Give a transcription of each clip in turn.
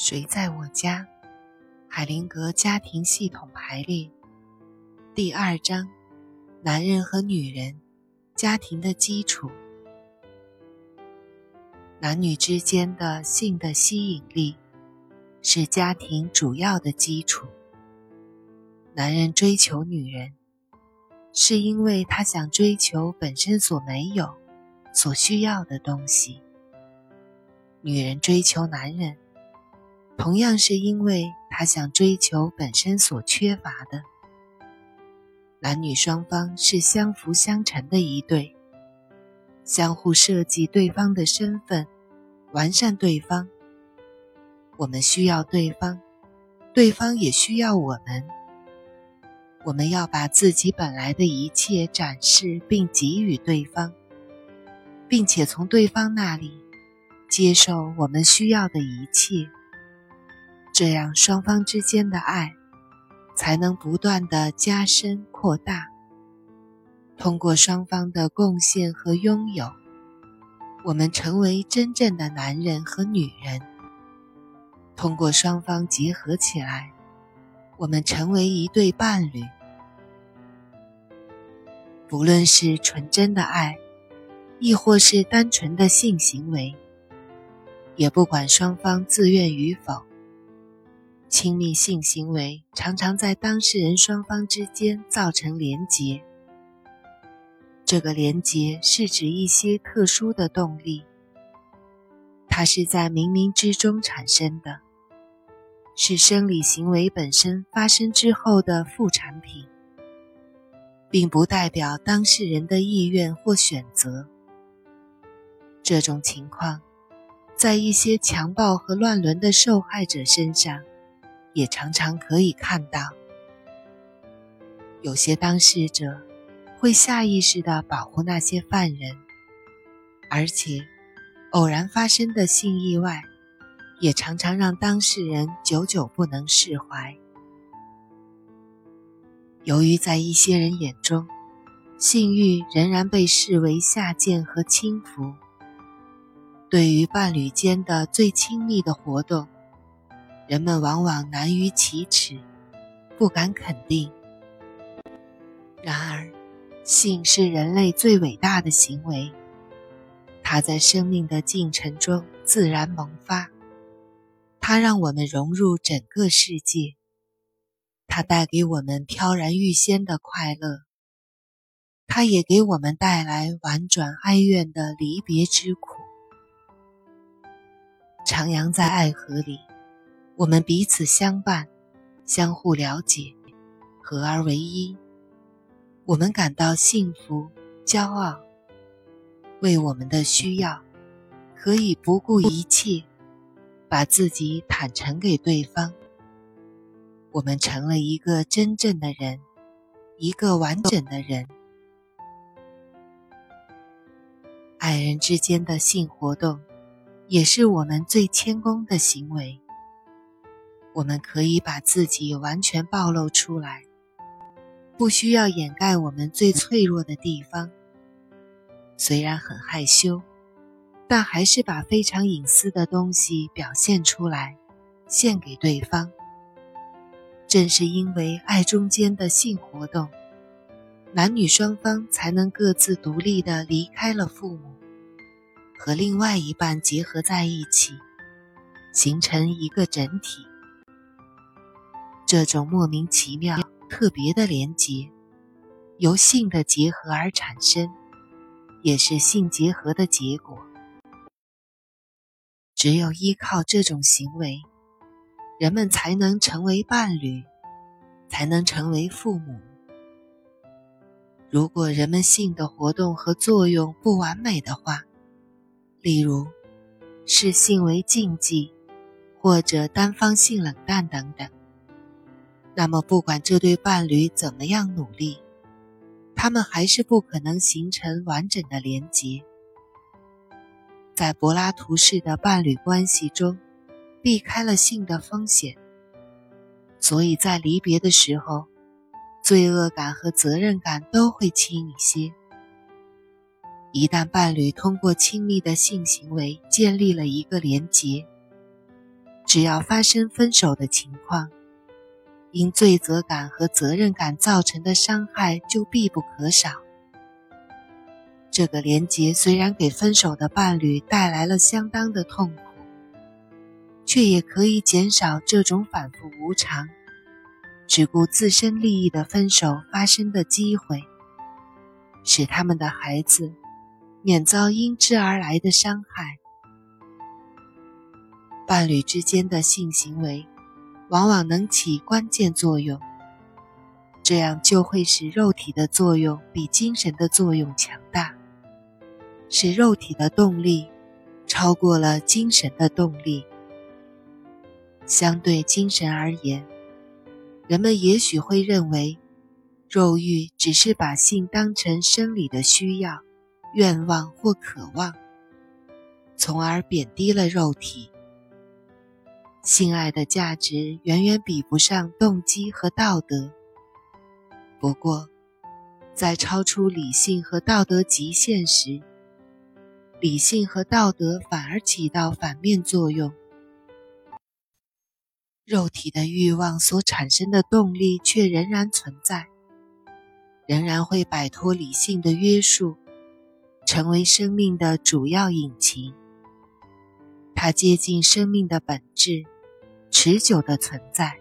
谁在我家？海灵格家庭系统排列第二章：男人和女人，家庭的基础。男女之间的性的吸引力是家庭主要的基础。男人追求女人，是因为他想追求本身所没有、所需要的东西；女人追求男人。同样是因为他想追求本身所缺乏的。男女双方是相辅相成的一对，相互设计对方的身份，完善对方。我们需要对方，对方也需要我们。我们要把自己本来的一切展示并给予对方，并且从对方那里接受我们需要的一切。这样，双方之间的爱才能不断的加深扩大。通过双方的贡献和拥有，我们成为真正的男人和女人。通过双方结合起来，我们成为一对伴侣。不论是纯真的爱，亦或是单纯的性行为，也不管双方自愿与否。亲密性行为常常在当事人双方之间造成连结。这个连结是指一些特殊的动力，它是在冥冥之中产生的，是生理行为本身发生之后的副产品，并不代表当事人的意愿或选择。这种情况，在一些强暴和乱伦的受害者身上。也常常可以看到，有些当事者会下意识地保护那些犯人，而且偶然发生的性意外也常常让当事人久久不能释怀。由于在一些人眼中，性欲仍然被视为下贱和轻浮，对于伴侣间的最亲密的活动。人们往往难于启齿，不敢肯定。然而，性是人类最伟大的行为，它在生命的进程中自然萌发，它让我们融入整个世界，它带给我们飘然欲仙的快乐，它也给我们带来婉转哀怨的离别之苦。徜徉在爱河里。我们彼此相伴，相互了解，合而为一。我们感到幸福、骄傲，为我们的需要，可以不顾一切，把自己坦诚给对方。我们成了一个真正的人，一个完整的人。爱人之间的性活动，也是我们最谦恭的行为。我们可以把自己完全暴露出来，不需要掩盖我们最脆弱的地方。虽然很害羞，但还是把非常隐私的东西表现出来，献给对方。正是因为爱中间的性活动，男女双方才能各自独立地离开了父母，和另外一半结合在一起，形成一个整体。这种莫名其妙、特别的连结，由性的结合而产生，也是性结合的结果。只有依靠这种行为，人们才能成为伴侣，才能成为父母。如果人们性的活动和作用不完美的话，例如视性为禁忌，或者单方性冷淡等等。那么，不管这对伴侣怎么样努力，他们还是不可能形成完整的连结。在柏拉图式的伴侣关系中，避开了性的风险，所以在离别的时候，罪恶感和责任感都会轻一些。一旦伴侣通过亲密的性行为建立了一个连结，只要发生分手的情况，因罪责感和责任感造成的伤害就必不可少。这个连结虽然给分手的伴侣带来了相当的痛苦，却也可以减少这种反复无常、只顾自身利益的分手发生的机会，使他们的孩子免遭因之而来的伤害。伴侣之间的性行为，往往能起关键作用。这样就会使肉体的作用比精神的作用强大，使肉体的动力超过了精神的动力。相对精神而言，人们也许会认为，肉欲只是把性当成生理的需要、愿望或渴望，从而贬低了肉体。性爱的价值远远比不上动机和道德。不过，在超出理性和道德极限时，理性和道德反而起到反面作用。肉体的欲望所产生的动力却仍然存在，仍然会摆脱理性的约束，成为生命的主要引擎。它接近生命的本质。持久的存在。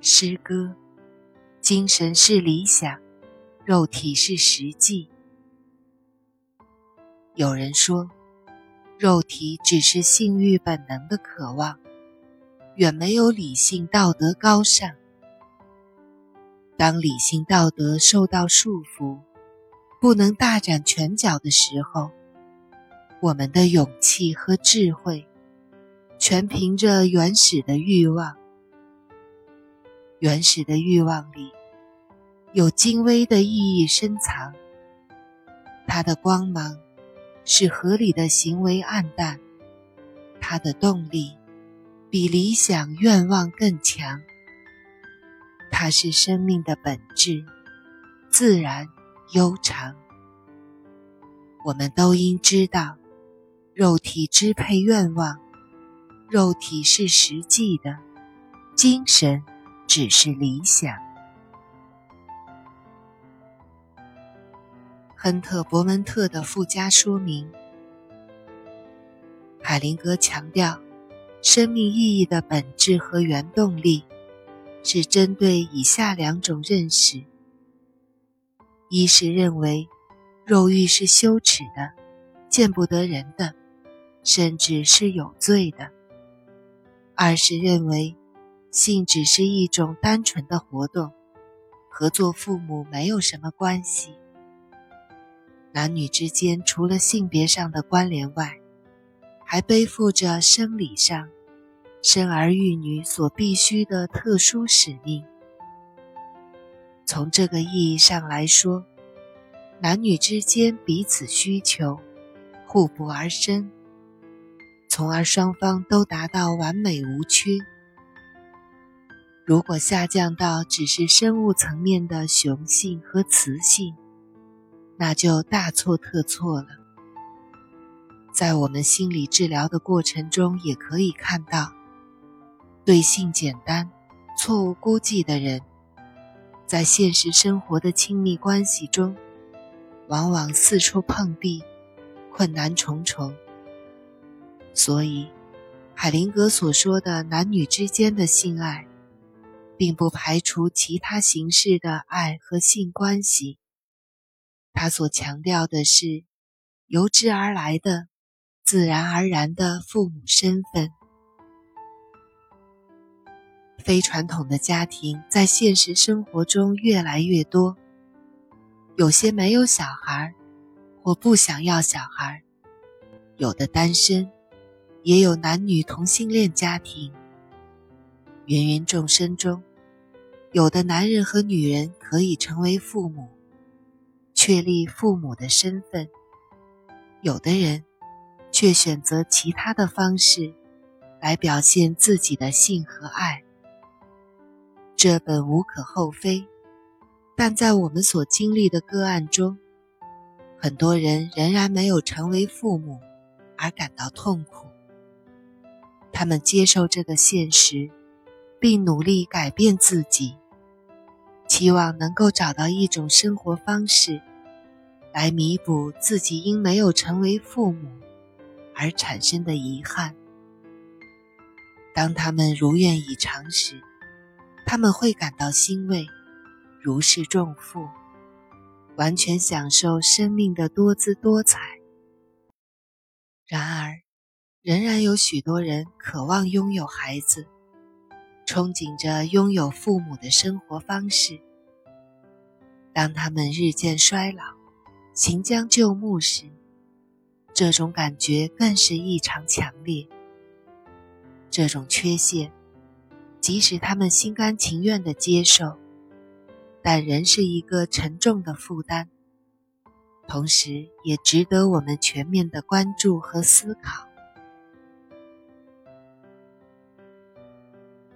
诗歌，精神是理想，肉体是实际。有人说，肉体只是性欲本能的渴望，远没有理性道德高尚。当理性道德受到束缚，不能大展拳脚的时候。我们的勇气和智慧，全凭着原始的欲望。原始的欲望里，有精微的意义深藏。它的光芒，使合理的行为暗淡；它的动力，比理想愿望更强。它是生命的本质，自然悠长。我们都应知道。肉体支配愿望，肉体是实际的，精神只是理想。亨特·伯门特的附加说明：海灵格强调，生命意义的本质和原动力是针对以下两种认识：一是认为肉欲是羞耻的、见不得人的。甚至是有罪的。二是认为，性只是一种单纯的活动，和做父母没有什么关系。男女之间除了性别上的关联外，还背负着生理上生儿育女所必须的特殊使命。从这个意义上来说，男女之间彼此需求，互补而生。从而双方都达到完美无缺。如果下降到只是生物层面的雄性和雌性，那就大错特错了。在我们心理治疗的过程中，也可以看到，对性简单、错误估计的人，在现实生活的亲密关系中，往往四处碰壁，困难重重。所以，海灵格所说的男女之间的性爱，并不排除其他形式的爱和性关系。他所强调的是由之而来的、自然而然的父母身份。非传统的家庭在现实生活中越来越多，有些没有小孩，或不想要小孩，有的单身。也有男女同性恋家庭。芸芸众生中，有的男人和女人可以成为父母，确立父母的身份；有的人却选择其他的方式来表现自己的性和爱。这本无可厚非，但在我们所经历的个案中，很多人仍然没有成为父母。而感到痛苦。他们接受这个现实，并努力改变自己，期望能够找到一种生活方式，来弥补自己因没有成为父母而产生的遗憾。当他们如愿以偿时，他们会感到欣慰，如释重负，完全享受生命的多姿多彩。然而，仍然有许多人渴望拥有孩子，憧憬着拥有父母的生活方式。当他们日渐衰老，行将就木时，这种感觉更是异常强烈。这种缺陷，即使他们心甘情愿地接受，但仍是一个沉重的负担，同时也值得我们全面的关注和思考。